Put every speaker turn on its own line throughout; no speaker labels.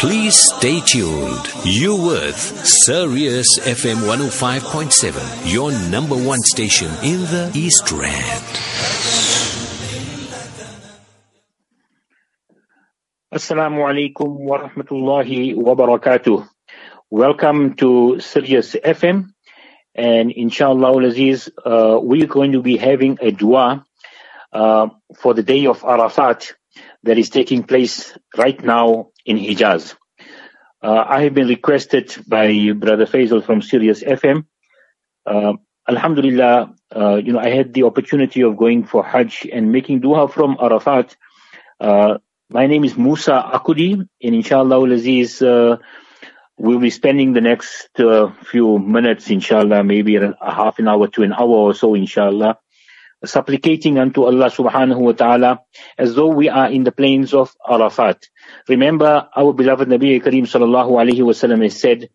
Please stay tuned. You with Sirius FM 105.7, your number one station in the East Rand.
Assalamu alaikum wa rahmatullahi wa barakatuh. Welcome to Sirius FM. And inshallah, Aziz, uh, we're going to be having a dua uh, for the day of Arafat that is taking place right now in Hijaz. Uh, I have been requested by Brother Faisal from Sirius FM. Uh, Alhamdulillah, uh, you know, I had the opportunity of going for Hajj and making dua from Arafat. Uh, my name is Moosa Akoodie, and inshallah, Aziz, uh, we'll be spending the next uh, few minutes, inshallah, maybe a half an hour to an hour or so, inshallah, supplicating unto Allah subhanahu wa ta'ala as though we are in the plains of Arafat. Remember, our beloved Nabi Kareem sallallahu alayhi wasallam has said,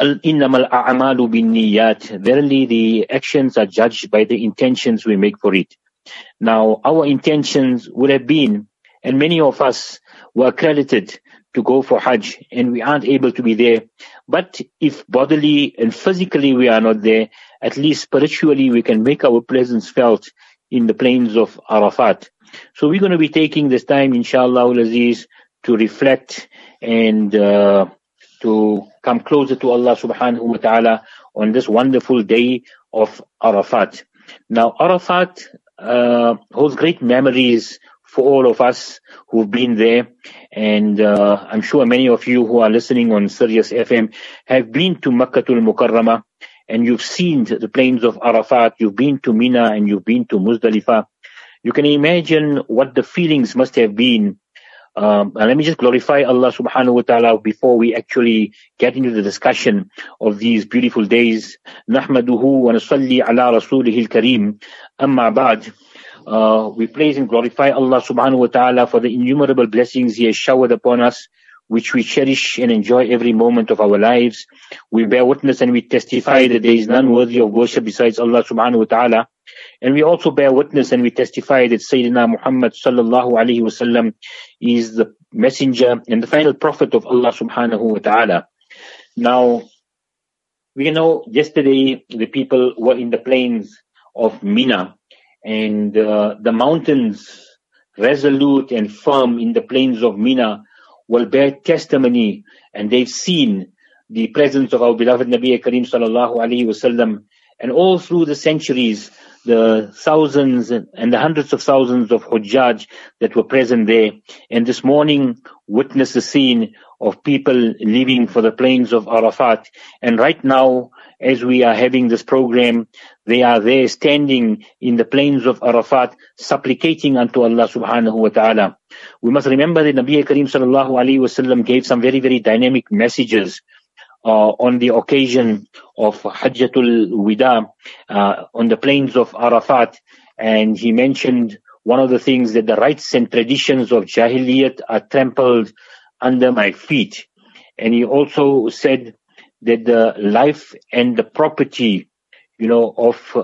إِنَّمَا الْأَعْمَالُ بِالنِّيَّاتِ Verily the actions are judged by the intentions we make for it. Now, our intentions would have been, and many of us were accredited to go for Hajj and we aren't able to be there. But if bodily and physically we are not there, at least spiritually we can make our presence felt in the plains of Arafat. So we're going to be taking this time, inshallah, Aziz, to reflect and uh, to come closer to Allah subhanahu wa ta'ala on this wonderful day of Arafat. Now, Arafat uh, holds great memories for all of us who've been there. And uh, I'm sure many of you who are listening on Sirius FM have been to Makkatul Mukarramah and you've seen the plains of Arafat, you've been to Mina and you've been to Muzdalifah. You can imagine what the feelings must have been. Um, and let me just glorify Allah subhanahu wa ta'ala before we actually get into the discussion of these beautiful days. نحمده ونصلي على رسوله الكريم أما بعد uh, we praise and glorify Allah subhanahu wa ta'ala for the innumerable blessings He has showered upon us, which we cherish and enjoy every moment of our lives. We bear witness and we testify that there is none worthy of worship besides Allah subhanahu wa ta'ala. And we also bear witness and we testify that Sayyidina Muhammad sallallahu alayhi wasallam is the messenger and the final prophet of Allah subhanahu wa ta'ala. Now, we know yesterday the people were in the plains of Mina and uh, the mountains resolute and firm in the plains of Mina will bear testimony and they've seen the presence of our beloved Nabi Kareem sallallahu alaihi wasallam. And all through the centuries the thousands and the hundreds of thousands of Hujjaj that were present there. And this morning witnessed the scene of people leaving for the plains of Arafat. And right now as we are having this program, they are there standing in the plains of Arafat, supplicating unto Allah subhanahu wa ta'ala. We must remember that Nabi Kareem sallallahu alayhi wasallam gave some very, very dynamic messages uh, on the occasion of Hajjatul Wida uh, on the plains of Arafat. And he mentioned one of the things that the rights and traditions of Jahiliyat are trampled under my feet. And he also said that the life and the property, you know, of uh,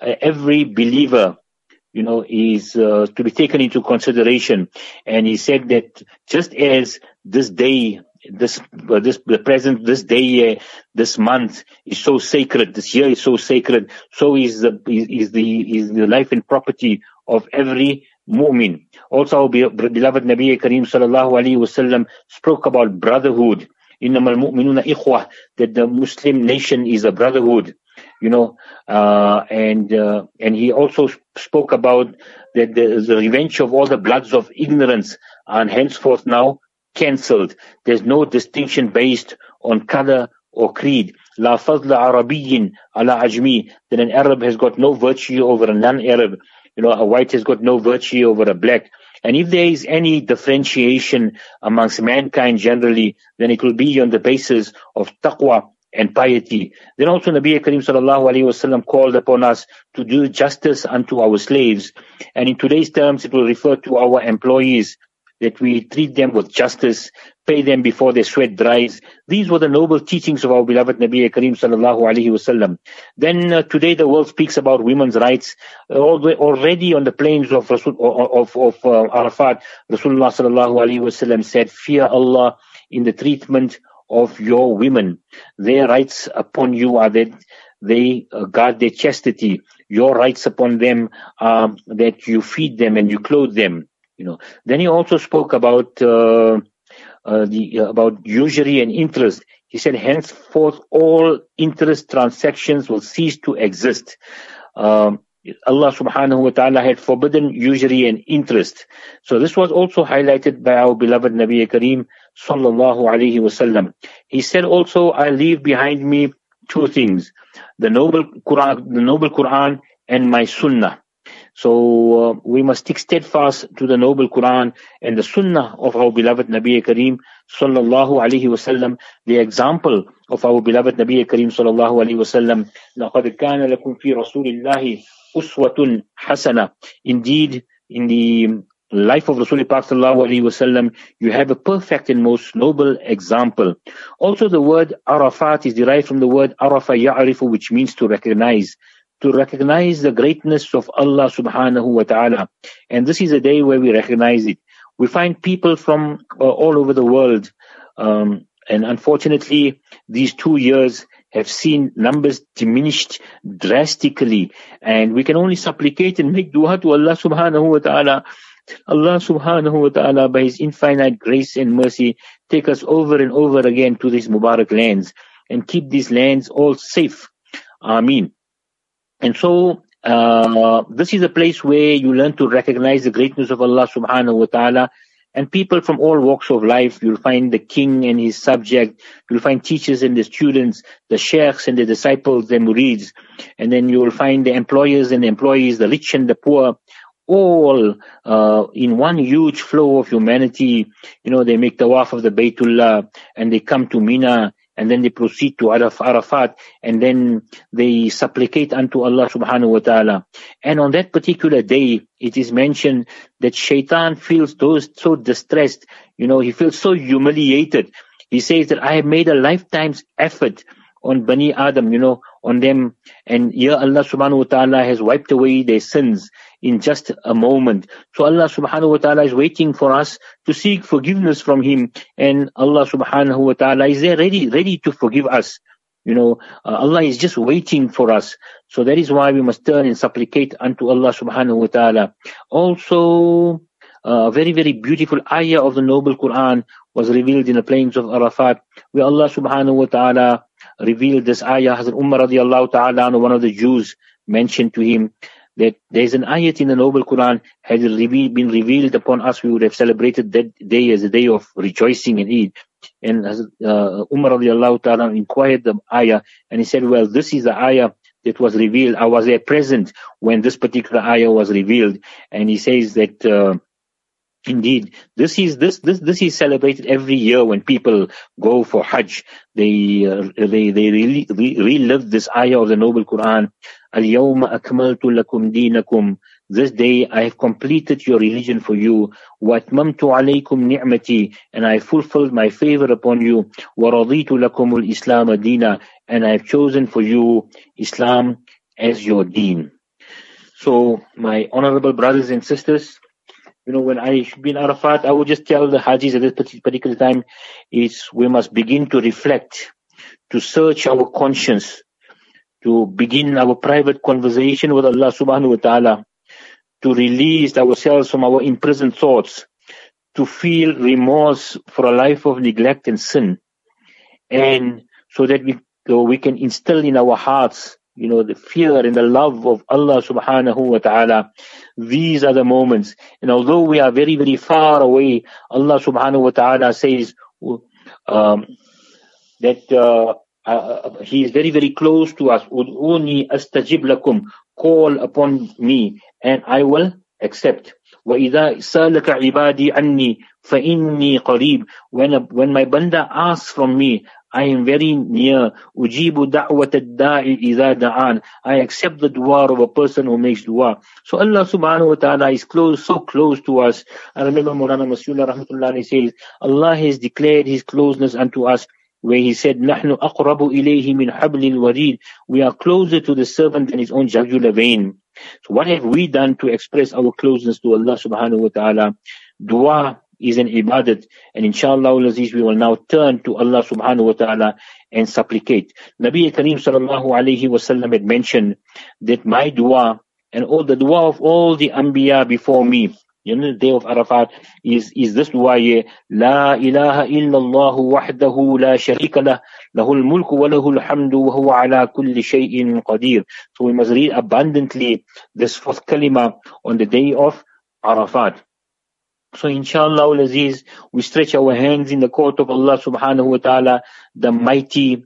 every believer, you know, is uh, to be taken into consideration. And he said that just as this day, this, uh, this, the present, this day, uh, this month is so sacred, this year is so sacred, so is the, is, is the, is the life and property of every mu'min. Also, beloved Nabi Kareem sallallahu alayhi wasallam spoke about brotherhood innamal mu'minuna ikhwah, that the Muslim nation is a brotherhood, you know, uh, and, uh, and he also spoke about that the, the revenge of all the bloods of ignorance are henceforth now cancelled. There's no distinction based on color or creed. La fadla arabiyyin ala ajmi. That an Arab has got no virtue over a non-Arab. You know, a white has got no virtue over a black. And if there is any differentiation amongst mankind generally, then it will be on the basis of taqwa and piety. Then also Nabi Karim sallallahu alayhi wasallam called upon us to do justice unto our slaves. And in today's terms, it will refer to our employees. That we treat them with justice, pay them before their sweat dries. These were the noble teachings of our beloved Nabi Kareem sallallahu alaihi wasallam. Then uh, today the world speaks about women's rights. Uh, already on the plains of Rasul, of, of uh, Arafat, Rasulullah sallallahu alaihi wasallam said, "Fear Allah in the treatment of your women. Their rights upon you are that they uh, guard their chastity. Your rights upon them are that you feed them and you clothe them." You know. Then he also spoke about uh, uh, the uh, about usury and interest. He said, henceforth all interest transactions will cease to exist. Um, Allah subhanahu wa ta'ala had forbidden usury and interest. So this was also highlighted by our beloved Nabi Kareem sallallahu alayhi wasallam. He said also, I leave behind me two things, the noble Quran, the noble Quran and my sunnah. So uh, we must stick steadfast to the noble Quran and the Sunnah of our beloved Nabi Kareem sallallahu alaihi wasallam, the example of our beloved Nabi Kareem sallallahu alaihi wasallam. لَقَدْ كَانَ لَكُمْ فِي رَسُولِ اللَّهِ أُسْوَةٌ حَسَنَةٌ Indeed, in the life of Rasulullah sallallahu alaihi wasallam, you have a perfect and most noble example. Also, the word Arafat is derived from the word Arafa ya'rifu, which means to recognize to recognize the greatness of Allah subhanahu wa ta'ala. And this is a day where we recognize it. We find people from uh, all over the world, um, and unfortunately, these two years have seen numbers diminished drastically. And we can only supplicate and make dua to Allah subhanahu wa ta'ala. Allah subhanahu wa ta'ala, by His infinite grace and mercy, take us over and over again to these Mubarak lands and keep these lands all safe. Ameen. And so, uh, this is a place where you learn to recognize the greatness of Allah subhanahu wa ta'ala and people from all walks of life. You'll find the king and his subject. You'll find teachers and the students, the sheikhs and the disciples, the murids. And then you'll find the employers and the employees, the rich and the poor, all uh, in one huge flow of humanity. You know, they make the tawaf of the Baytullah and they come to Mina and then they proceed to Arafat and then they supplicate unto Allah subhanahu wa ta'ala. And on that particular day, it is mentioned that shaitan feels those so distressed, you know, he feels so humiliated. He says that I have made a lifetime's effort on Bani Adam, you know, on them. And here Allah subhanahu wa ta'ala has wiped away their sins in just a moment. So Allah subhanahu wa ta'ala is waiting for us to seek forgiveness from Him. And Allah subhanahu wa ta'ala is there ready, ready to forgive us. You know, uh, Allah is just waiting for us. So that is why we must turn and supplicate unto Allah subhanahu wa ta'ala. Also, uh, a very, very beautiful ayah of the noble Quran was revealed in the plains of Arafat, where Allah subhanahu wa ta'ala revealed this ayah. Hazrat Umar radiallahu ta'ala, one of the Jews, mentioned to him that there is an ayat in the Noble Quran, had it been revealed upon us, we would have celebrated that day as a day of rejoicing and Eid. And uh, Umar radiallahu ta'ala inquired the ayah, and he said, well, this is the ayah that was revealed. I was there present when this particular ayah was revealed. And he says that, uh, Indeed, this is this this this is celebrated every year when people go for Hajj. They uh, they they really re- relive this ayah of the Noble Quran. Al-Yawma akmaltu lakum dinakum. This day I have completed your religion for you. Watmamtu alaykum ni'mati. And I fulfilled my favor upon you. Waraditu lakumul Islam adina. And I have chosen for you Islam as your deen. So, my honorable brothers and sisters, you know, when I should be in Arafat, I would just tell the Hajis at this particular time is we must begin to reflect, to search our conscience, to begin our private conversation with Allah subhanahu wa ta'ala, to release ourselves from our imprisoned thoughts, to feel remorse for a life of neglect and sin, and so that we, so we can instill in our hearts you know, the fear and the love of Allah subhanahu wa ta'ala. These are the moments. And although we are very, very far away, Allah subhanahu wa ta'ala says um, that uh, uh, He is very, very close to us. Ud'uni astajib lakum. Call upon me and I will accept. وَإِذَا سَأَلَكَ عِبَادِي عَنِّي فَإِنِّي قَرِيبٌ when, when my banda asks from me, I am very near. Ujibu da'wat ad-da'i idha da'an. I accept the dua of a person who makes dua. So Allah subhanahu wa ta'ala is close, so close to us. I remember Murana Masula rahmatullah says, Allah has declared His closeness unto us where he said, نَحْنُ أَقْرَبُ إِلَيْهِ مِنْ حَبْلِ الْوَرِيدِ We are closer to the servant than his own jugular vein. So what have we done to express our closeness to Allah subhanahu wa ta'ala? Dua is an ibadat. And inshallah aziz, we will now turn to Allah subhanahu wa ta'ala and supplicate. Nabi Kareem sallallahu alayhi wasallam had mentioned that my dua and all the dua of all the anbiya before me, you know, the day of Arafat is, is this dua here. La ilaha illallah wahdahu la sharika lah. Lahul mulku wa lahul hamdu wa huwa ala kulli shay'in qadir. So we must read abundantly this fourth kalima on the day of Arafat. So inshallah aziz, we stretch our hands in the court of Allah subhanahu wa ta'ala, the mighty,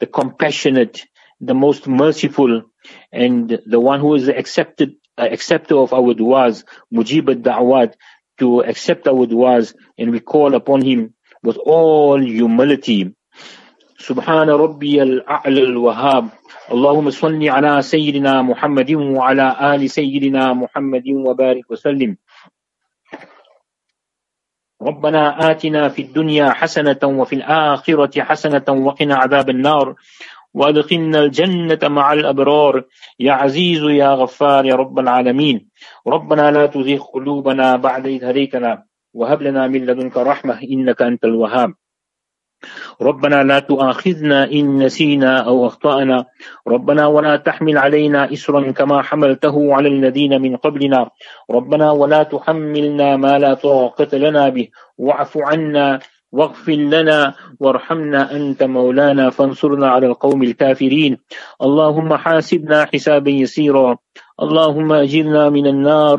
the compassionate, the most merciful, and the one who is accepted, uh, acceptor of our du'as, mujib al-da'wat, to accept our du'as, and we call upon him with all humility. سبحان ربي الأعلى الوهاب اللهم صل على سيدنا محمد وعلى آل سيدنا محمد وبارك وسلم ربنا آتنا في الدنيا حسنة وفي الآخرة حسنة وقنا عذاب النار وأدخلنا الجنة مع الأبرار. يا عزيز يا غفار يا رب العالمين. ربنا لا تزيغ قلوبنا بعد إذ هديتنا وهب لنا من لدنك رحمة إنك أنت الوهاب. ربنا لا تؤاخذنا إن نسينا أو أخطأنا. ربنا ولا تحمل علينا إسرا كما حملته على الذين من قبلنا. ربنا ولا تحملنا ما لا طاقة لنا به. واعف عنا واغفر لنا وارحمنا أنت مولانا فانصرنا على القوم الكافرين. اللهم حاسبنا حسابا يسيرا. اللهم أجرنا من النار.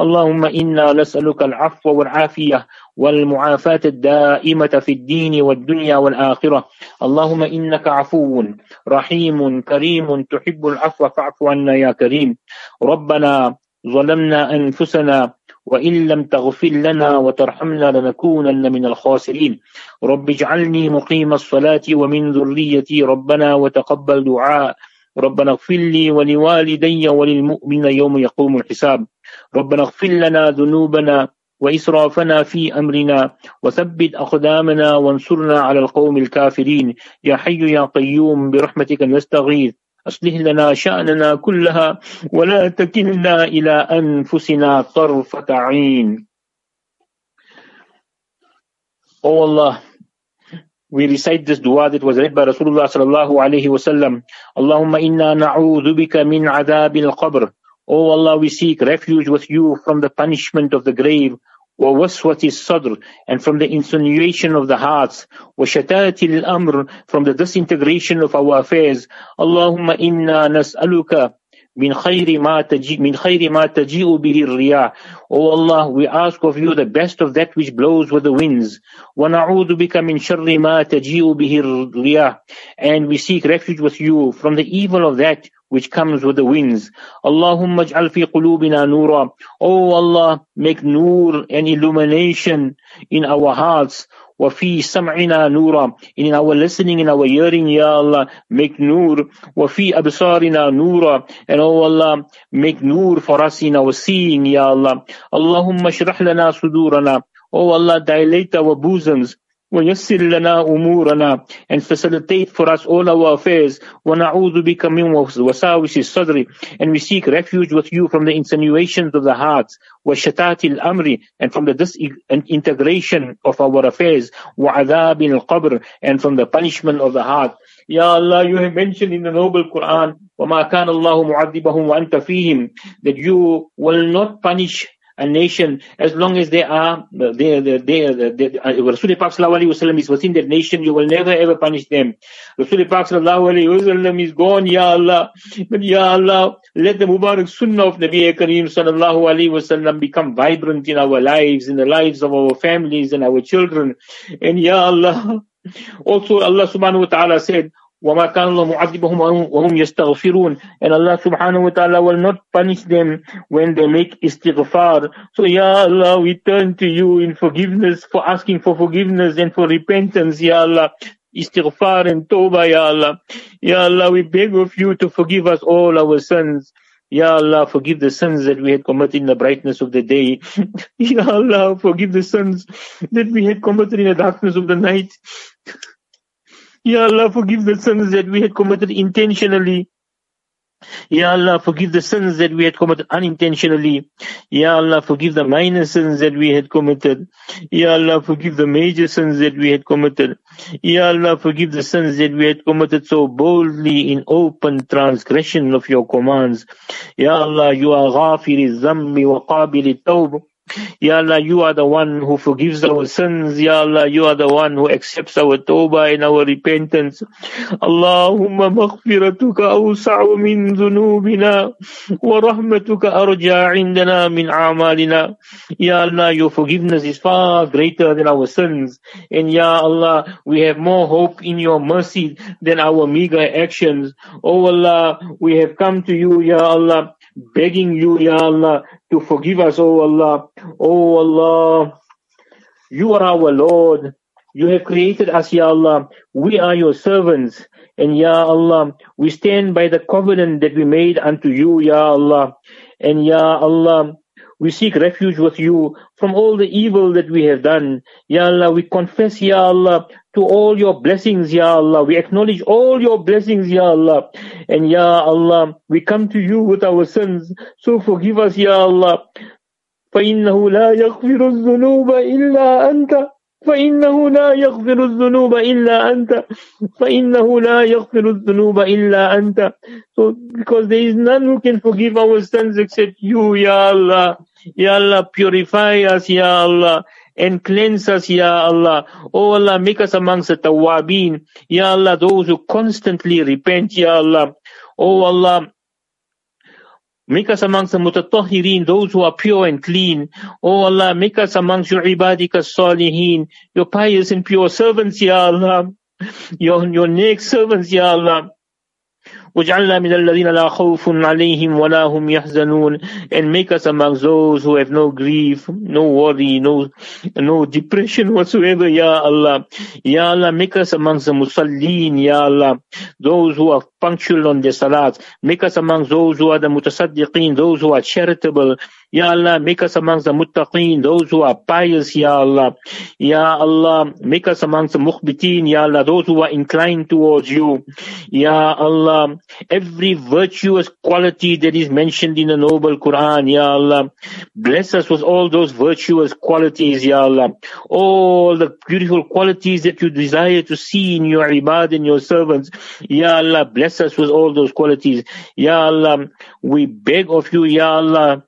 اللهم إنا نسألك العفو والعافية والمعافاة الدائمة في الدين والدنيا والآخرة. اللهم إنك عفو رحيم كريم تحب العفو فاعف عنا يا كريم. ربنا ظلمنا أنفسنا وإن لم تغفر لنا وترحمنا لنكونن من الخاسرين. رب اجعلني مقيم الصلاة ومن ذريتي ربنا وتقبل دعاء. ربنا اغفر لي ولوالدي وللمؤمن يوم يقوم الحساب. ربنا اغفر لنا ذنوبنا وإسرافنا في أمرنا وثبت أقدامنا وانصرنا على القوم الكافرين. يا حي يا قيوم برحمتك نستغيث. أصلح لنا شأننا كلها ولا تكلنا إلى أنفسنا طرفة عين Oh Allah, we recite this dua that was read by Rasulullah sallallahu alayhi wa sallam. Allahumma inna na'udhu bika min adhab al-qabr. Oh Allah, we seek refuge with you from the punishment of the grave. ووسوة الصدر and from the insinuation of the hearts وشتات الأمر from the disintegration of our affairs اللهم إنا نسألك من خير ما تجي من خير ما تجيء به الرياح O Allah we ask of you the best of that which blows with the winds ونعوذ بك من شر ما تجيء به الرياح and we seek refuge with you from the evil of that which comes with the winds. Allahumma ja'al fi qulubina nura. Oh Allah, make nur and illumination in our hearts. Wa fi sam'ina nura. In our listening, in our hearing, Ya Allah, make nur. Wa fi absarina nura. And oh Allah, make nur for us in our seeing, Ya Allah. Allahumma shrah lana sudurana. Oh Allah, dilate our bosoms. ويسر لنا أمورنا and facilitate for us all our affairs ونعوذ بك من وساوس الصدر and we seek refuge with you from the insinuations of the hearts وشتات الأمر and from the disintegration of our affairs وعذاب القبر and from the punishment of the heart Ya Allah, you have mentioned in the noble Quran, وَمَا كَانَ اللَّهُ مُعَذِّبَهُمْ وَأَنْتَ فِيهِمْ that you will not punish a nation as long as they are they they they, they Rasul is within that nation you will never ever punish them. Rasul Pak sallallahu is gone ya Allah. But ya Allah let the Mubarak Sunnah of Nabi Kareem sallallahu alaihi wasallam become vibrant in our lives in the lives of our families and our children. And ya Allah also Allah subhanahu wa ta'ala said وَمَا كَانَ اللَّهُ مُعَذِّبَهُمْ وَهُمْ يَسْتَغْفِرُونَ And Allah subhanahu wa ta'ala will not punish them when they make istighfar. So Ya Allah, we turn to you in forgiveness, for asking for forgiveness and for repentance, Ya Allah. istighfar and tawbah, Ya Allah. Ya Allah, we beg of you to forgive us all our sins. Ya Allah, forgive the sins that we had committed in the brightness of the day. ya Allah, forgive the sins that we had committed in the darkness of the night. Ya Allah, forgive the sins that we had committed intentionally Ya Allah, forgive the sins that we had committed unintentionally. Ya Allah, forgive the minor sins that we had committed. Ya Allah, forgive the major sins that we had committed. Ya Allah, forgive the sins that we had committed so boldly in open transgression of your commands. Ya Allah, you are ghafiri zambi wa qabili tawb. Ya Allah, you are the one who forgives our sins. Ya Allah, you are the one who accepts our tawbah and our repentance. Allahumma maghfiratuka awsa'u min dhunubina wa rahmatuka arja' indana min a'malina. Ya Allah, your forgiveness is far greater than our sins. And Ya Allah, we have more hope in your mercy than our meager actions. Oh Allah, we have come to you, Ya Allah, begging you, Ya Allah, to forgive us, O Allah. O Allah, you are our Lord. You have created us, Ya Allah. We are your servants. And Ya Allah, we stand by the covenant that we made unto you, Ya Allah. And Ya Allah, we seek refuge with you from all the evil that we have done. Ya Allah, we confess, Ya Allah, to all your blessings, Ya Allah. We acknowledge all your blessings, Ya Allah. And Ya Allah, we come to you with our sins. So forgive us, Ya Allah. فإنه لا يغفر الذنوب إلا أنت فإنه لا يغفر الذنوب إلا أنت فإنه لا يغفر الذنوب إلا أنت So because there is none who can forgive our sins except you, Ya Allah. Ya Allah, purify us, Ya Allah, and cleanse us, Ya Allah. Oh Allah, make us amongst the tawabin. Ya Allah, those who constantly repent, Ya Allah. Oh Allah, Make us amongst the mutatahhirin, those who are pure and clean. Oh Allah, make us amongst your ibadika salihin, your pious and pure servants, Ya Allah. Your, your next servants, Ya Allah. وَجْعَلْنَا مِنَ الَّذِينَ لَا خَوْفٌ عَلَيْهِمْ وَلَا هُمْ يَحْزَنُونَ And make us among those who have no grief, no worry, no no depression whatsoever, Ya Allah. Ya Allah, make us amongst the musallin, Ya Allah. Those who are punctual on their salat. Make us among those who are the mutasaddiqeen, those who are charitable. Ya Allah, make us amongst the muttaqeen, those who are pious, Ya Allah. Ya Allah, make us amongst the mukhbiteen, Ya Allah, those who are inclined towards you. Ya Allah, every virtuous quality that is mentioned in the noble Quran, Ya Allah, bless us with all those virtuous qualities, Ya Allah. All the beautiful qualities that you desire to see in your ibad and your servants. Ya Allah, bless us with all those qualities. Ya Allah, we beg of you, Ya Allah,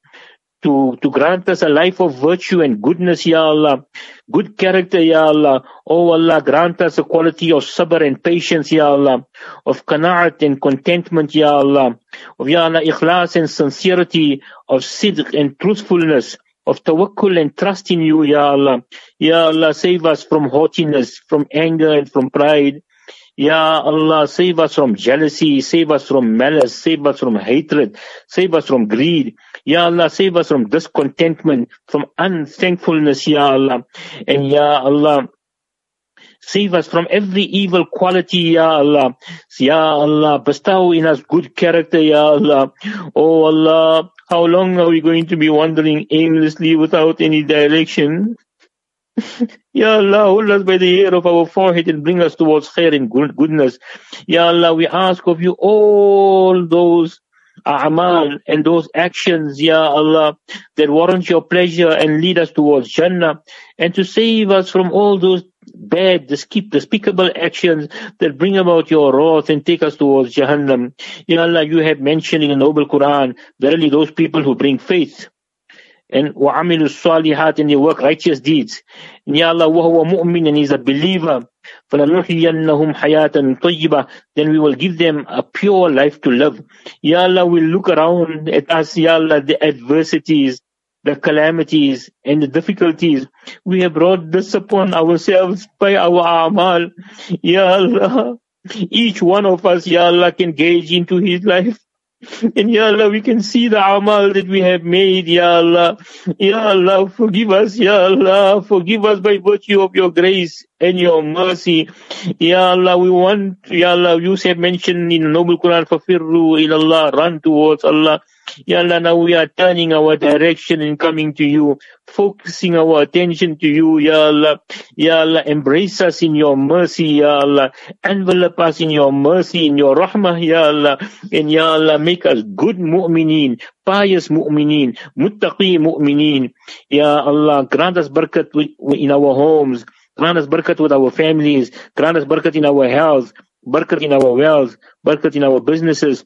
to, to grant us a life of virtue and goodness, Ya Allah. Good character, Ya Allah. Oh Allah, grant us a quality of sabr and patience, Ya Allah. Of qana'at and contentment, Ya Allah. Of Ya Allah, ikhlas and sincerity. Of sidq and truthfulness. Of tawakkul and trust in you, Ya Allah. Ya Allah, save us from haughtiness, from anger and from pride. Ya Allah, save us from jealousy, save us from malice, save us from hatred, save us from greed. Ya Allah, save us from discontentment, from unthankfulness, Ya Allah. And Ya Allah, Save us from every evil quality, Ya Allah. Ya Allah, bestow in us good character, Ya Allah. Oh Allah, how long are we going to be wandering aimlessly without any direction? Ya Allah, hold us by the hair of our forehead and bring us towards khair and goodness. Ya Allah, we ask of you all those a'mal and those actions, Ya Allah, that warrant your pleasure and lead us towards Jannah, and to save us from all those bad, despicable actions that bring about your wrath and take us towards Jahannam. Ya Allah, you have mentioned in the noble Quran, verily those people who bring faith and وَعَمِلُوا الصَّالِحَاتِ and they work righteous deeds. And Ya Allah, وَهُوَ مُؤْمِنٌ and he's a believer. فَلَنُحْيَنَّهُمْ حَيَاةً طَيِّبَةً Then we will give them a pure life to live. Ya Allah, we look around at us, Ya Allah, the adversities, the calamities and the difficulties. We have brought this upon ourselves by our amal. Ya Allah, each one of us, Ya Allah, can gauge into his life And Ya Allah, we can see the amal that we have made, Ya Allah. Ya Allah, forgive us, Ya Allah. Forgive us by virtue of your grace and your mercy. Ya Allah, we want, Ya Allah, you have mentioned in the Noble Quran, فَفِرُّوا إِلَى اللَّهِ Run towards Allah. Ya Allah, now we are turning our direction and coming to you, focusing our attention to you, Ya Allah. Ya Allah, embrace us in your mercy, Ya Allah. Envelop us in your mercy, in your rahmah, Ya Allah. And Ya Allah, make us good mu'mineen, pious mu'mineen, muttaqi mu'mineen. Ya Allah, grant us barakat in our homes, grant us barakat with our families, grant us barakat in our health, barakat in our wealth, barakat in our businesses,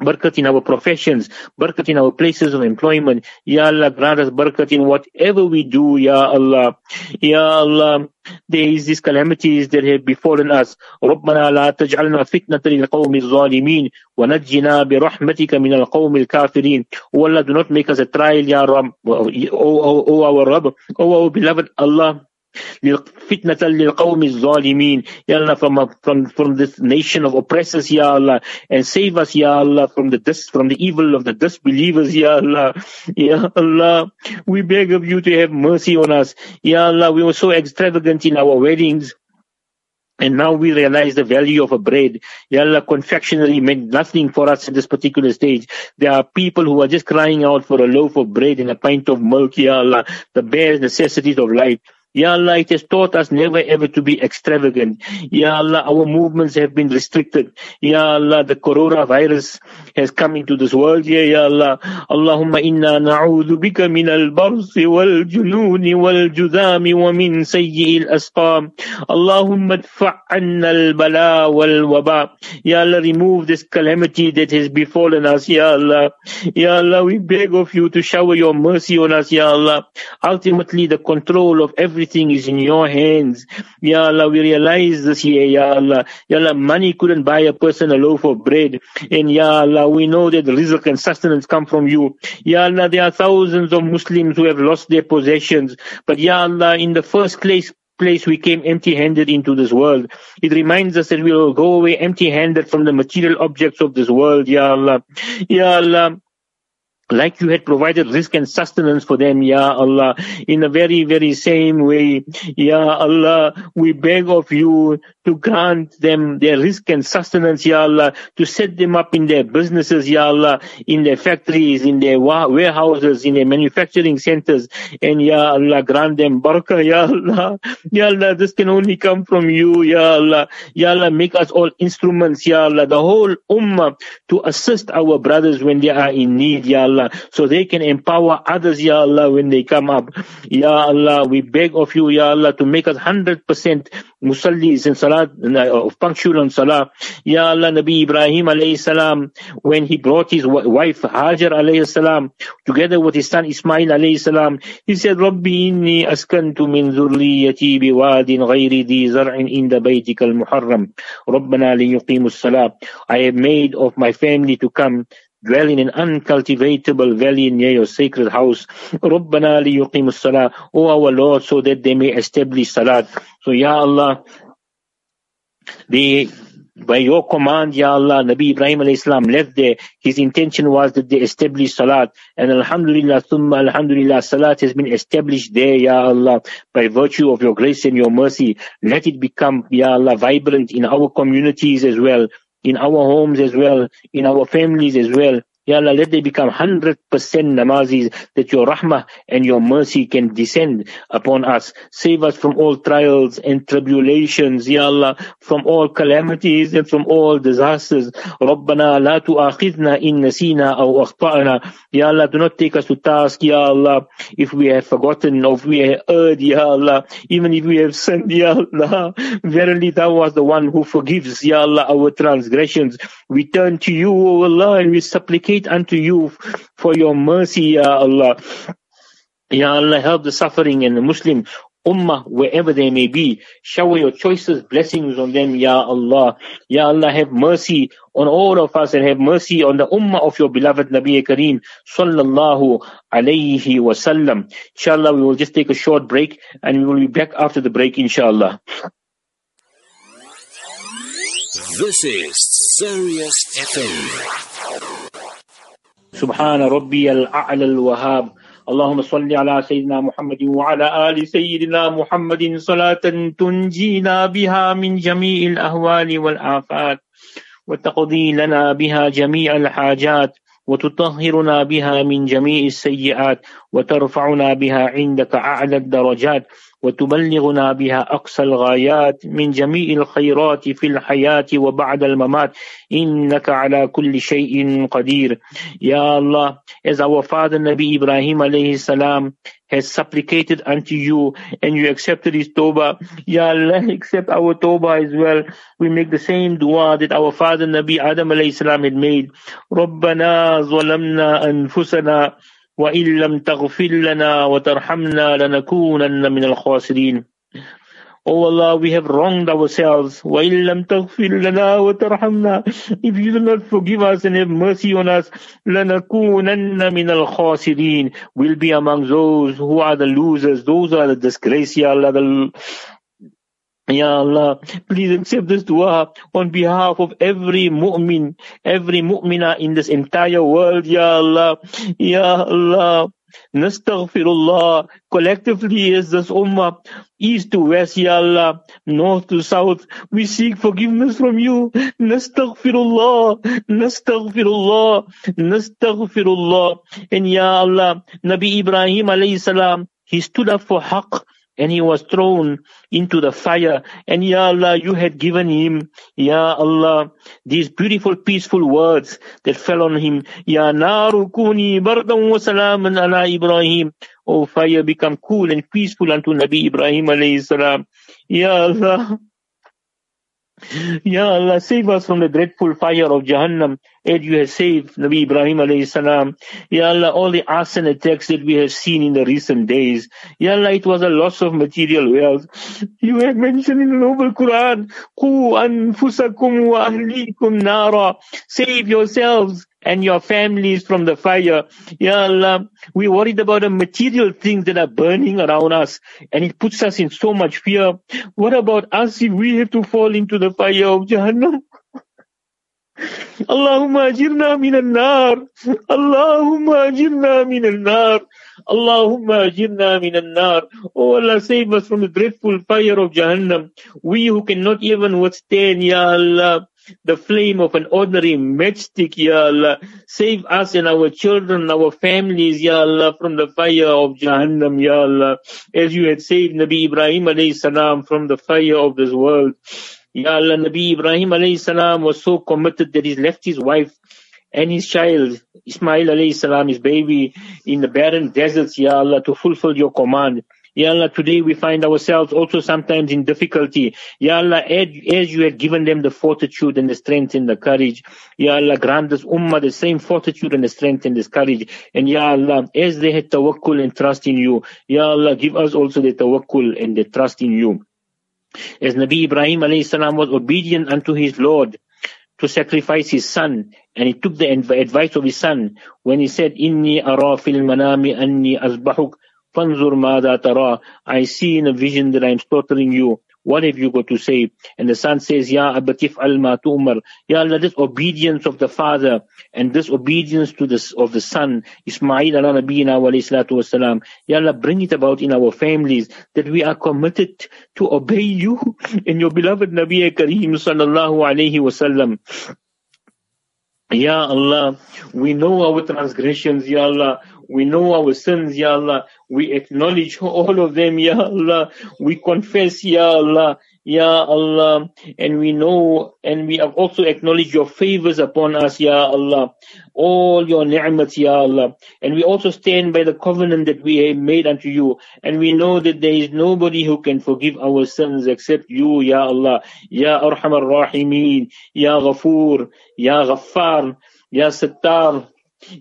Barakat in our professions, barakat in our places of employment. Ya Allah, grant us barakat in whatever we do, Ya Allah. Ya Allah, there is these calamities that have befallen us. ربنا لا تجعلنا فتنة للقوم الظالمين ونجنا برحمتك من القوم الكافرين. Oh Allah, do not make us a trial, Ya Rabb. Oh, oh, oh our Rabb. Oh our beloved Allah. fitnatan lil qawmi zalimin. Ya Allah, from, from, from this nation of oppressors, Ya Allah, and save us, Ya Allah, from the, dis, from the evil of the disbelievers, Ya Allah. Ya Allah, we beg of you to have mercy on us. Ya Allah, we were so extravagant in our weddings. And now we realize the value of a bread. Ya Allah, confectionery meant nothing for us at this particular stage. There are people who are just crying out for a loaf of bread and a pint of milk, Ya Allah, the bare necessities of life. Ya Allah, it has taught us never ever to be extravagant. Ya Allah, our movements have been restricted. Ya Allah, the coronavirus has come into this world. Ya, ya Allah, Allahumma inna na'udhu bika min al-barsi wal-jununi wal-judami wa min sayyi al-asqam. Allahumma adfa' anna al-bala wal-waba. Ya Allah, remove this calamity that has befallen us. Ya Allah, Ya Allah, we beg of you to shower your mercy on us. Ya Allah, ultimately the control of everything everything is in your hands. Ya Allah, we realize this year, Ya Allah. Ya Allah, money couldn't buy a person a loaf of bread. And Ya Allah, we know that the rizq and sustenance come from you. Ya Allah, there are thousands of Muslims who have lost their possessions. But Ya Allah, in the first place, place we came empty-handed into this world. It reminds us that we will go away empty-handed from the material objects of this world, Ya Allah. Ya Allah, like you had provided rizq and sustenance for them, Ya Allah, in a very, very same way, Ya Allah, we beg of you to grant them their rizq and sustenance, Ya Allah, to set them up in their businesses, Ya Allah, in their factories, in their warehouses, in their manufacturing centers, and Ya Allah, grant them barakah, Ya Allah, Ya Allah, this can only come from you, Ya Allah, Ya Allah, make us all instruments, Ya Allah, the whole ummah to assist our brothers when they are in need, Ya Allah, Allah, so they can empower others, Ya Allah, when they come up. Ya Allah, we beg of you, Ya Allah, to make us 100% musallis in salat, uh, punctual on salah. Ya Allah, Nabi Ibrahim alayhi salam, when he brought his wife Hajar alayhi salam, together with his son Ismail alayhi salam, he said, Rabbi inni askantu min zurriyati biwadin ghayri di zar'in inda baytika al-muharram. Rabbana liyuqimu salah. I have made of my family to come dwell in an uncultivatable valley near your sacred house. رَبَّنَا لِيُقِيمُ الصَّلَاةِ O our Lord, so that they may establish salat. So Ya Allah, they, by your command, Ya Allah, Nabi Ibrahim alayhi salam left there. His intention was that they establish salat. And alhamdulillah, thumma alhamdulillah, salat has been established there, Ya Allah, by virtue of your grace and your mercy. Let it become, Ya Allah, vibrant in our communities as well in our homes as well, in our families as well. Ya Allah, let they become 100% namazis, that your rahmah and your mercy can descend upon us. Save us from all trials and tribulations, Ya Allah, from all calamities and from all disasters. رَبَّنَا لَا تُؤَاخِذْنَا إِن نَسِينَا أَوْ أَخْطَأْنَا Ya Allah, do not take us to task, Ya Allah, if we have forgotten or if we have erred, Ya Allah, even if we have sinned, Ya Allah. Verily, Thou art the one who forgives, Ya Allah, our transgressions. We turn to you, O Allah, and we supplicate unto you for your mercy, Ya Allah. Ya Allah, help the suffering and the Muslim ummah, wherever they may be. Shower your choicest blessings on them, Ya Allah. Ya Allah, have mercy on all of us and have mercy on the ummah of your beloved Nabi Kareem, sallallahu alayhi wasallam. Inshallah, we will just take a short break and we will be back after the break, inshallah.
This is Sirius FM.
سبحان ربي الأعلى الوهاب. اللهم صل على سيدنا محمد وعلى آل سيدنا محمد صلاة تنجينا بها من جميع الأهوال والآفات. وتقضي لنا بها جميع الحاجات. وتطهرنا بها من جميع السيئات. وترفعنا بها عندك أعلى الدرجات. وتبلغنا بها أقصى الغايات من جميع الخيرات في الحياة وبعد الممات إنك على كل شيء قدير Ya Allah as our father Nabi Ibrahim alayhi salam has supplicated unto you and you accepted his tawbah Ya Allah accept our tawbah as well we make the same dua that our father Nabi Adam alayhi salam had made ربنا ظلمنا أنفسنا وإن لم تغفر لنا وترحمنا لنكونن من الخاسرين Oh Allah, we have wronged ourselves. وَإِن لَمْ تَغْفِرْ لَنَا وَتَرْحَمْنَا If you do not forgive us and have mercy on us, لَنَكُونَنَّ مِنَ الْخَاسِرِينَ We'll be among those who are the losers, those are the disgrace, Ya Allah, the Ya Allah, please accept this dua on behalf of every mu'min, every mu'mina in this entire world, Ya Allah. Ya Allah. Nastaghfirullah. Collectively as this ummah, east to west, Ya Allah, north to south, we seek forgiveness from you. Nastaghfirullah. Nastaghfirullah. Nastaghfirullah. And Ya Allah, Nabi Ibrahim alayhi salam, he stood up for haqq and he was thrown into the fire. And Ya Allah, you had given him, Ya Allah, these beautiful, peaceful words that fell on him. Ya naru kuni bardan wa salaman ala Ibrahim. Oh fire, become cool and peaceful unto Nabi Ibrahim alayhi salam. Ya Allah, Ya Allah, save us from the dreadful fire of Jahannam as you have saved Nabi Ibrahim alayhi salam. Ya Allah, all the arson attacks that we have seen in the recent days. Ya Allah, it was a loss of material wealth. You have mentioned in the noble Quran, Qu anfusakum wa ahlikum nara. Save yourselves and your families from the fire. Ya Allah, we worried about the material things that are burning around us and it puts us in so much fear. What about us if we have to fall into the fire of Jahannam? اللهم أجرنا من النار اللهم أجرنا من النار اللهم أجرنا من النار Oh Allah save us from the dreadful fire of Jahannam we who cannot even withstand Ya Allah the flame of an ordinary matchstick, Ya Allah. Save us and our children, our families, Ya Allah, from the fire of Jahannam, Ya Allah. As you had saved Nabi Ibrahim alayhi salam from the fire of this world. Ya Allah, Nabi Ibrahim alayhi salam was so committed that he left his wife and his child, Ismail alayhi salam, his baby, in the barren deserts, Ya Allah, to fulfill your command. Ya Allah, today we find ourselves also sometimes in difficulty. Ya Allah, as, as you have given them the fortitude and the strength and the courage, Ya Allah, grant this ummah the same fortitude and the strength and this courage. And Ya Allah, as they had tawakkul and trust in you, Ya Allah, give us also the tawakkul and the trust in you. As Nabi Ibrahim salam was obedient unto his Lord, to sacrifice his son and he took the advice of his son when he said inni ara fil manami anni azbahuk Fanzur I see in a vision that I'm slaughtering you. What have you got to say? And the son says, Ya Abatif al Matumar, Ya Allah, this obedience of the father and this obedience to this of the son, Ismail ala Nabina wasalam, Ya Allah, bring it about in our families that we are committed to obey you and your beloved Nabi Kareem sallallahu alayhi wasallam. Ya Allah, we know our transgressions, Ya Allah. We know our sins, Ya Allah. We acknowledge all of them, Ya Allah. We confess, Ya Allah. Ya Allah, and we know, and we have also acknowledged your favors upon us, Ya Allah, all your ni'mat, Ya Allah, and we also stand by the covenant that we have made unto you, and we know that there is nobody who can forgive our sins except you, Ya Allah, Ya Arhamar Rahimeen, Ya Ghafoor, Ya Ghaffar, Ya Sattar,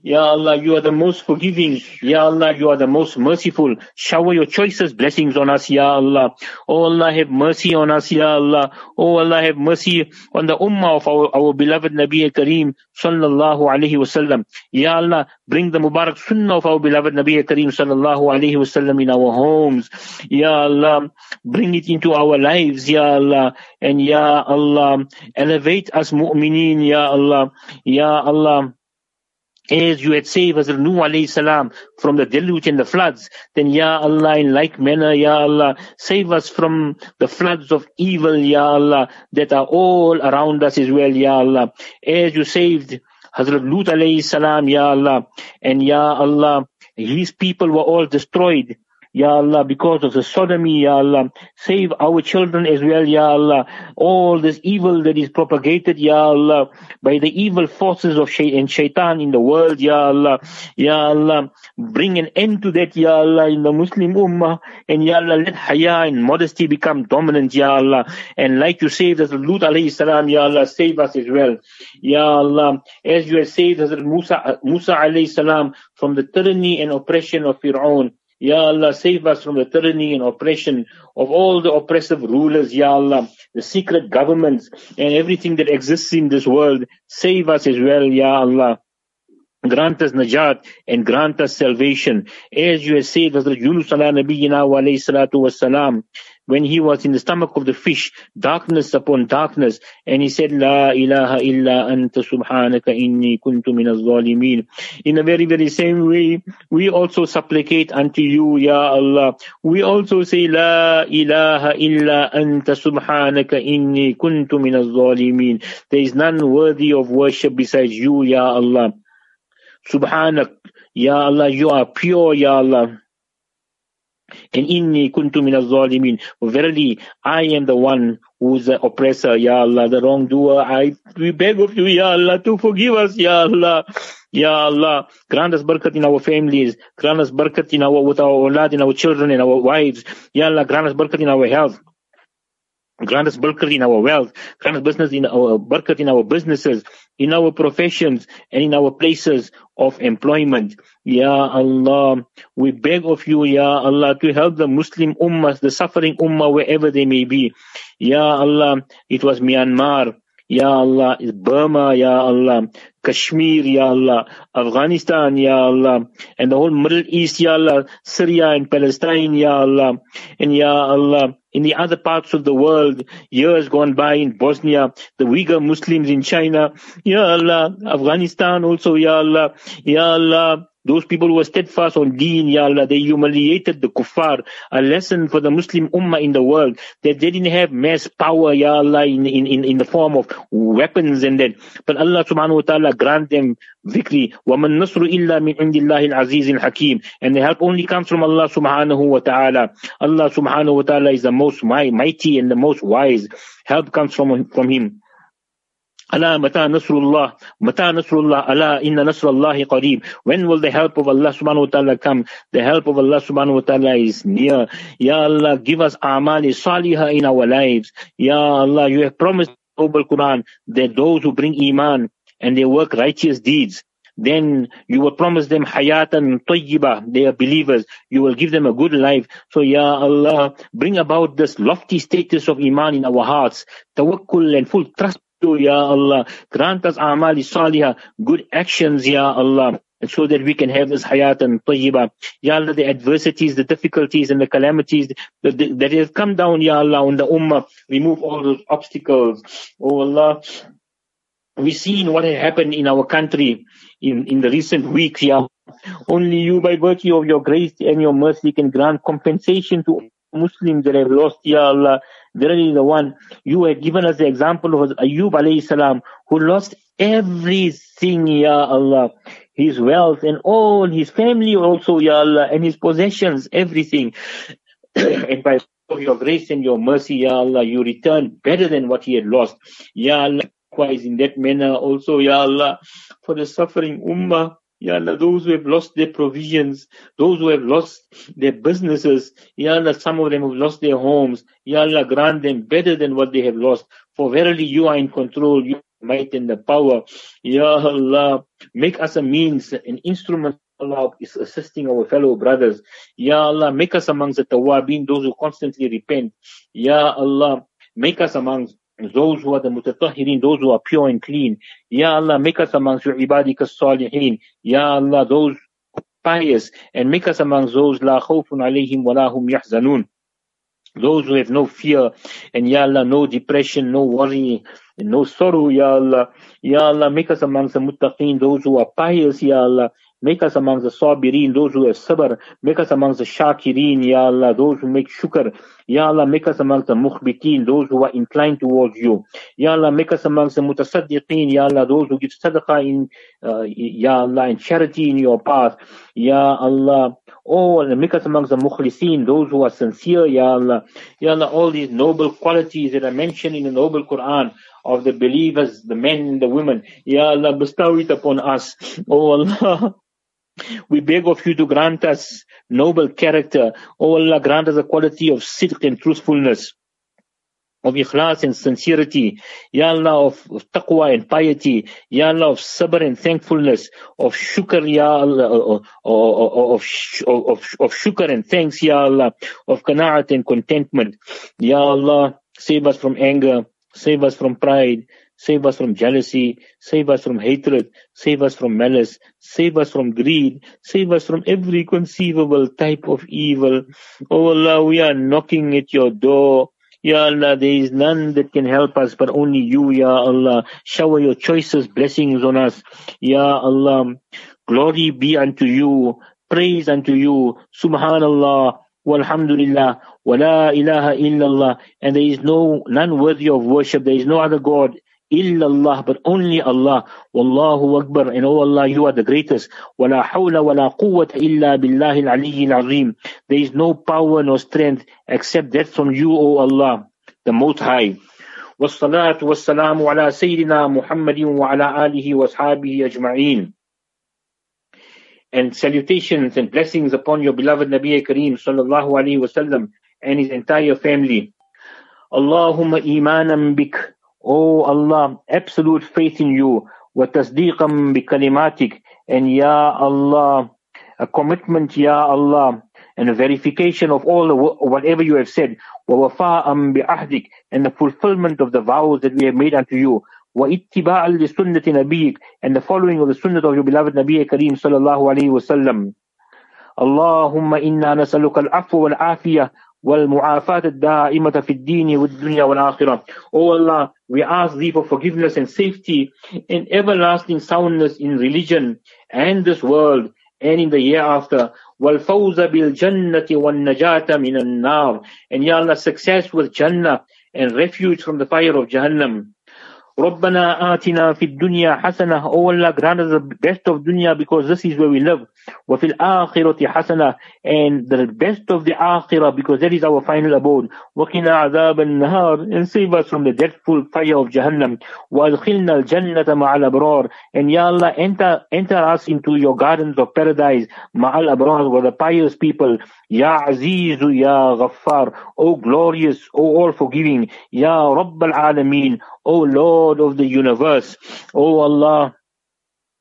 Ya Allah, you are the most forgiving. Ya Allah, you are the most merciful. Shower your choices, blessings on us, Ya Allah. Oh Allah, have mercy on us, Ya Allah. Oh Allah, have mercy on the ummah of our, our beloved Nabi Kareem, sallallahu alayhi wasallam. Ya Allah, bring the Mubarak sunnah of our beloved Nabi Kareem, sallallahu alayhi wasallam in our homes. Ya Allah, bring it into our lives, Ya Allah. And Ya Allah, elevate us mu'mineen, Ya Allah. Ya Allah, as you had saved Hazrat Nuh alayhi salam from the deluge and the floods, then Ya Allah, in like manner, Ya Allah, save us from the floods of evil, Ya Allah, that are all around us as well, Ya Allah. As you saved Hazrat Lut alayhi salam, Ya Allah, and Ya Allah, his people were all destroyed. Ya Allah, because of the sodomy, Ya Allah. Save our children as well, Ya Allah. All this evil that is propagated, Ya Allah, by the evil forces of and shaitan in the world, Ya Allah. Ya Allah, bring an end to that, Ya Allah, in the Muslim Ummah. And Ya Allah, let haya and modesty become dominant, Ya Allah. And like you saved us, Lut alayhi salam, Ya Allah, save us as well. Ya Allah, as you have saved us, Musa, Musa alayhi salam, from the tyranny and oppression of Fir'aun. Ya Allah, save us from the tyranny and oppression of all the oppressive rulers, Ya Allah, the secret governments and everything that exists in this world. Save us as well, Ya Allah. Grant us najat and grant us salvation. As you have said, Hazrat Yunus ala nabiyyina wa alayhi salatu wasalam, when he was in the stomach of the fish, darkness upon darkness, and he said, La ilaha illa anta subhanaka inni kuntu min zalimin In a very, very same way, we also supplicate unto you, Ya Allah. We also say, La ilaha illa anta subhanaka inni kuntu min zalimin There is none worthy of worship besides you, Ya Allah. Subhanak, Ya Allah, you are pure, Ya Allah. And inni kuntu min zalimin Verily, I am the one who's the oppressor, Ya Allah, the wrongdoer. I, we beg of you, Ya Allah, to forgive us, Ya Allah. Ya Allah, grant us barakat in our families, grant us barakat in our, with our awlad, in our children, and our wives. Ya Allah, grant us barakat in our health. Grant us barakat in our wealth. Grant us business in our barakat in our businesses, in our professions, and in our places of employment. Ya Allah, we beg of you, Ya Allah, to help the Muslim ummah, the suffering ummah, wherever they may be. Ya Allah, it was Myanmar. Ya Allah, it's Burma, Ya Allah, Kashmir, Ya Allah, Afghanistan, Ya Allah, and the whole Middle East, Ya Allah, Syria and Palestine, Ya Allah, and Ya Allah, in the other parts of the world, years gone by in Bosnia, the Uyghur Muslims in China, Ya Allah, Afghanistan also, Ya Allah, Ya Allah, those people who were steadfast on deen, Ya Allah, they humiliated the kuffar. A lesson for the Muslim ummah in the world that they didn't have mass power, Ya Allah, in, in, in the form of weapons and that. But Allah subhanahu wa ta'ala grant them victory. وَمَن نَصْرُ إِلَّا مِنْ عِنْدِ اللَّهِ الْعَزِيزِ الْحَكِيمِ And the help only comes from Allah subhanahu wa ta'ala. Allah subhanahu wa ta'ala is the most mighty and the most wise. Help comes from, from Him. Allah mata nasrullah, mata nasrullah, Allah inna nasrullahi qareeb. When will the help of Allah subhanahu wa ta'ala come? The help of Allah subhanahu wa ta'ala is near. Ya Allah, give us amali salihah in our lives. Ya Allah, you have promised Noble Quran that those who bring iman and they work righteous deeds, then you will promise them hayatan tayyiba, they are believers, you will give them a good life. So Ya Allah, bring about this lofty status of iman in our hearts, tawakkul and full trust Ya Allah. Grant us amali salihah, good actions Ya Allah. So that we can have this hayat and tayyiba. Ya Allah, the adversities, the difficulties and the calamities that, that have come down, Ya Allah, on the ummah. Remove all those obstacles. Oh Allah, we've seen what has happened in our country in, in the recent weeks, Ya Only you, by virtue of your grace and your mercy, can grant compensation to Muslims that have lost, Ya Allah, verily the one. You have given us the example of Ayub alayhi salam who lost everything ya Allah. His wealth and all his family also ya Allah and his possessions everything. And by your grace and your mercy ya Allah you return better than what he had lost. Ya Allah likewise in that manner also ya Allah for the suffering ummah Ya Allah, those who have lost their provisions, those who have lost their businesses, Ya Allah, some of them have lost their homes. Ya Allah, grant them better than what they have lost. For verily you are in control, you might and the power. Ya Allah, make us a means, an instrument Allah is assisting our fellow brothers. Ya Allah, make us amongst the tawabin, those who constantly repent. Ya Allah, make us amongst those who are the mutatahhirin, those who are pure and clean. Ya Allah, make us amongst your ibadika salihin. Ya Allah, those pious, and make us amongst those la khawfun alayhim wa lahum yahzanun. Those who have no fear, and Ya Allah, no depression, no worry, no sorrow, Ya Allah. Ya Allah, make us amongst the muttaqeen, those who are pious, Ya Allah. Make us amongst the sabireen, those who have sabr. Make us amongst the shakireen, Ya Allah, those who make shukr. Ya Allah, make us amongst the mukhbiteen, those who are inclined towards you. Ya Allah, make us amongst the mutasaddiqeen, Ya Allah, those who give sadaqah in, uh, Ya Allah, in charity in your path. Ya Allah, oh, and make us amongst the mukhliseen, those who are sincere, Ya Allah. Ya Allah, all these noble qualities that are mentioned in the noble Quran of the believers, the men and the women. Ya Allah, bestow it upon us. Oh Allah, we beg of you to grant us noble character. O Allah, grant us the quality of sidq and truthfulness, of ikhlas and sincerity. Ya Allah, of, of taqwa and piety. Ya Allah, of sabr and thankfulness, of shukr, Ya Allah, of, of, of, of shukr and thanks, Ya Allah, of qana'at and contentment. Ya Allah, save us from anger, save us from pride, Save us from jealousy. Save us from hatred. Save us from malice. Save us from greed. Save us from every conceivable type of evil. Oh Allah, we are knocking at your door. Ya Allah, there is none that can help us but only you, Ya Allah. Shower your choicest blessings on us. Ya Allah, glory be unto you. Praise unto you. Subhanallah. Walhamdulillah. Wa la ilaha illallah. And there is no, none worthy of worship. There is no other God illallah, but only Allah. Wallahu Akbar, and oh Allah, you are the greatest. ولا حول ولا قوة إلا بالله العلي العظيم. There is no power nor strength except that from you, O Allah, the Most High. والصلاة والسلام على سيدنا محمد وعلى آله وأصحابه أجمعين. And salutations and blessings upon your beloved Nabi Kareem sallallahu alayhi wasallam and his entire family. Allahumma imanan bik O Allah, absolute faith in you, وتصديقا بكلماتك, and Ya Allah, a commitment, Ya Allah, and a verification of all the, whatever you have said, ووفاء بعهدك, and the fulfillment of the vows that we have made unto you, واتباعا لسنة نبيك, and the following of the sunnah of your beloved Nabi Kareem sallallahu alayhi wa sallam. اللهم إنا نسألك العفو والعافية والمعافاة الدائمة في الدين والدنيا والآخرة. O Allah, we ask thee for forgiveness and safety and everlasting soundness in religion and this world and in the year after. والفوز بالجنة والنجاة من النار. And Ya Allah, success with Jannah and refuge from the fire of Jahannam. ربنا آتنا في الدنيا حسنة Oh Allah grant us the best of dunya because this is where we live وفي الآخرة حسنة and the best of the akhirah because that is our final abode وقنا عذاب النهار and save us from the dreadful fire of Jahannam وأدخلنا الجنة مع الأبرار and Ya Allah enter, enter us into your gardens of paradise مع الأبرار with the pious people Ya Aziz Ya Ghaffar O glorious O all forgiving Ya Rabb al-Alameen O Lord of the universe O Allah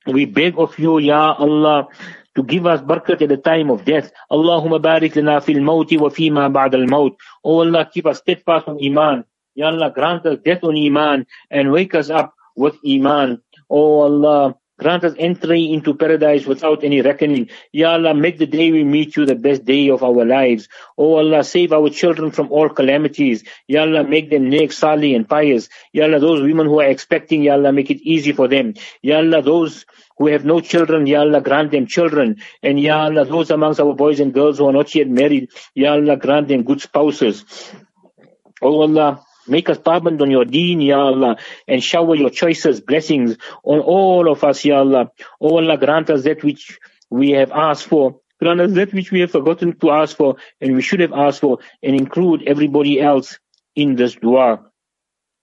we beg of you, Ya Allah, to give us barakat at the time of death. Allahumma barik lana fil mawti wa fima ba'd al maut. Oh Allah, keep us steadfast on Iman. Ya Allah, grant us death on Iman and wake us up with Iman. Oh Allah, grant us entry into paradise without any reckoning. Ya Allah, make the day we meet you the best day of our lives. Oh Allah, save our children from all calamities. Ya Allah, make them neck, sali and pious. Ya Allah, those women who are expecting, Ya Allah, make it easy for them. Ya Allah, those who have no children, Ya Allah, grant them children. And Ya Allah, those amongst our boys and girls who are not yet married, Ya Allah, grant them good spouses. Oh Allah, Make us paband on your deen, Ya Allah, and shower your choices, blessings on all of us, Ya Allah. Oh Allah, grant us that which we have asked for. Grant us that which we have forgotten to ask for, and we should have asked for, and include everybody else in this dua.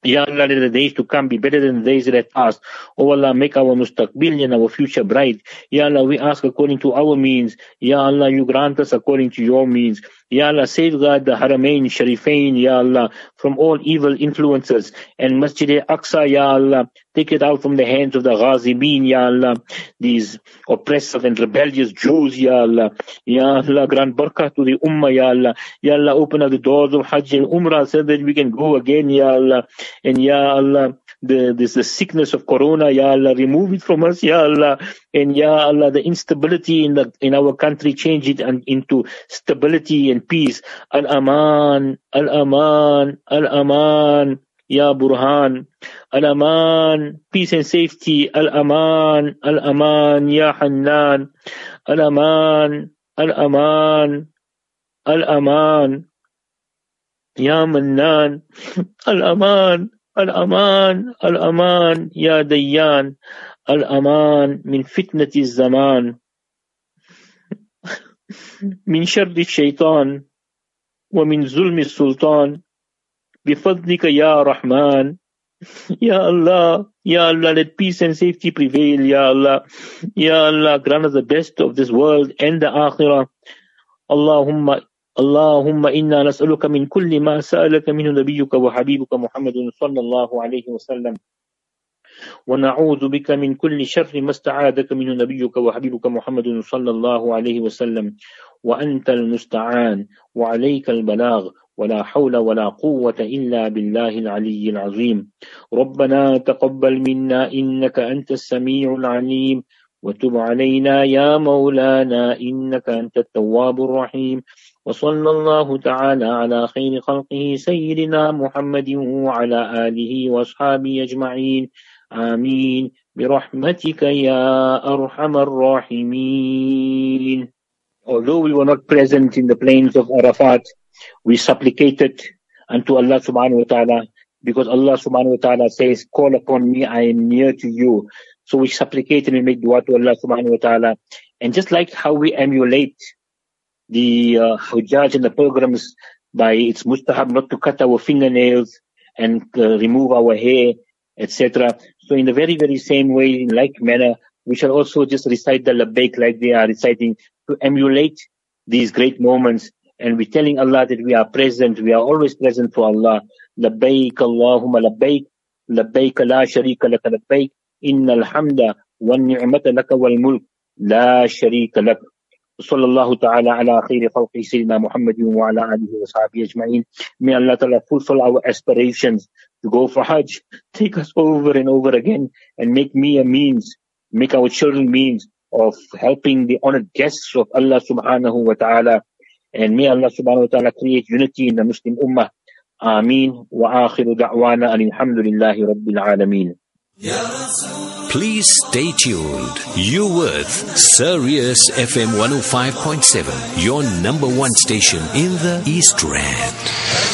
Ya Allah, let the days to come be better than the days that passed. Oh Allah, make our mustaqbil and our future bright. Ya Allah, we ask according to our means. Ya Allah, you grant us according to your means. Ya Allah, safeguard the Haramain Sharifain, Ya Allah, from all evil influences. And Masjid Aqsa, Ya Allah, take it out from the hands of the Ghazibin, Ya Allah, these oppressive and rebellious Jews, Ya Allah. Ya Allah, grant barakah to the Ummah, Ya Allah. Ya Allah, open up the doors of Hajj and Umrah so that we can go again, Ya Allah. And Ya Allah, the this the sickness of corona, Ya Allah, remove it from us, Ya Allah, and Ya Allah, the instability in the in our country, change it and into stability and peace. Al Aman, Al Aman, Al Aman. Ya Burhan, Al-Aman, peace and safety, Al-Aman, Al-Aman, Ya Hannan, Al-Aman, Al-Aman, Al-Aman, Ya Mannan, Al-Aman, Al-Aman, Al-Aman, Ya Dayyan, Al-Aman min fitnati zaman, من شر الشيطان ومن ظلم السلطان بفضلك يا رحمن Ya Allah, Ya Allah, let peace and safety prevail, Ya Allah. Ya Allah, grant us the best of this world and the akhirah. Allahumma اللهم إنا نسألك من كل ما سألك منه نبيك وحبيبك محمد صلى الله عليه وسلم ونعوذ بك من كل شر ما استعاذك منه نبيك وحبيبك محمد صلى الله عليه وسلم. وأنت المستعان وعليك البلاغ ولا حول ولا قوة إلا بالله العلي العظيم. ربنا تقبل منا إنك أنت السميع العليم. وتب علينا يا مولانا إنك أنت التواب الرحيم. وصلى الله تعالى على خير خلقه سيدنا محمد وعلى آله وأصحابه أجمعين. آمين برحمتك يا أرحم الراحمين Although we were not present in the plains of Arafat, we supplicated unto Allah subhanahu wa ta'ala because Allah subhanahu wa ta'ala says, call upon me, I am near to you. So we supplicate and we make dua to Allah subhanahu wa ta'ala. And just like how we emulate the uh, Hujjaj and the pilgrims by its mustahab not to cut our fingernails and uh, remove our hair, etc. So in the very, very same way, in like manner, we shall also just recite the labbaik like they are reciting to emulate these great moments and we're telling Allah that we are present, we are always present for Allah. لبيك اللهم لبيك لبيك لا شريك لك لبيك إن الحمد والنعمة لك والملك لا شريك لك صلى الله تعالى على خير خلقه سيدنا محمد وعلى آله وصحبه أجمعين May Allah Ta'ala fulfill our aspirations to go for Hajj. Take us over and over again and make me a means, make our children means of helping the honored guests of Allah subhanahu wa ta'ala And may Allah subhanahu wa ta'ala create unity in the Muslim Ummah. Ameen. Wa akhiru da'wana alhamdulillahi rabbil alameen.
Please stay tuned. You with Sirius FM 105.7, your number one station in the East Rand.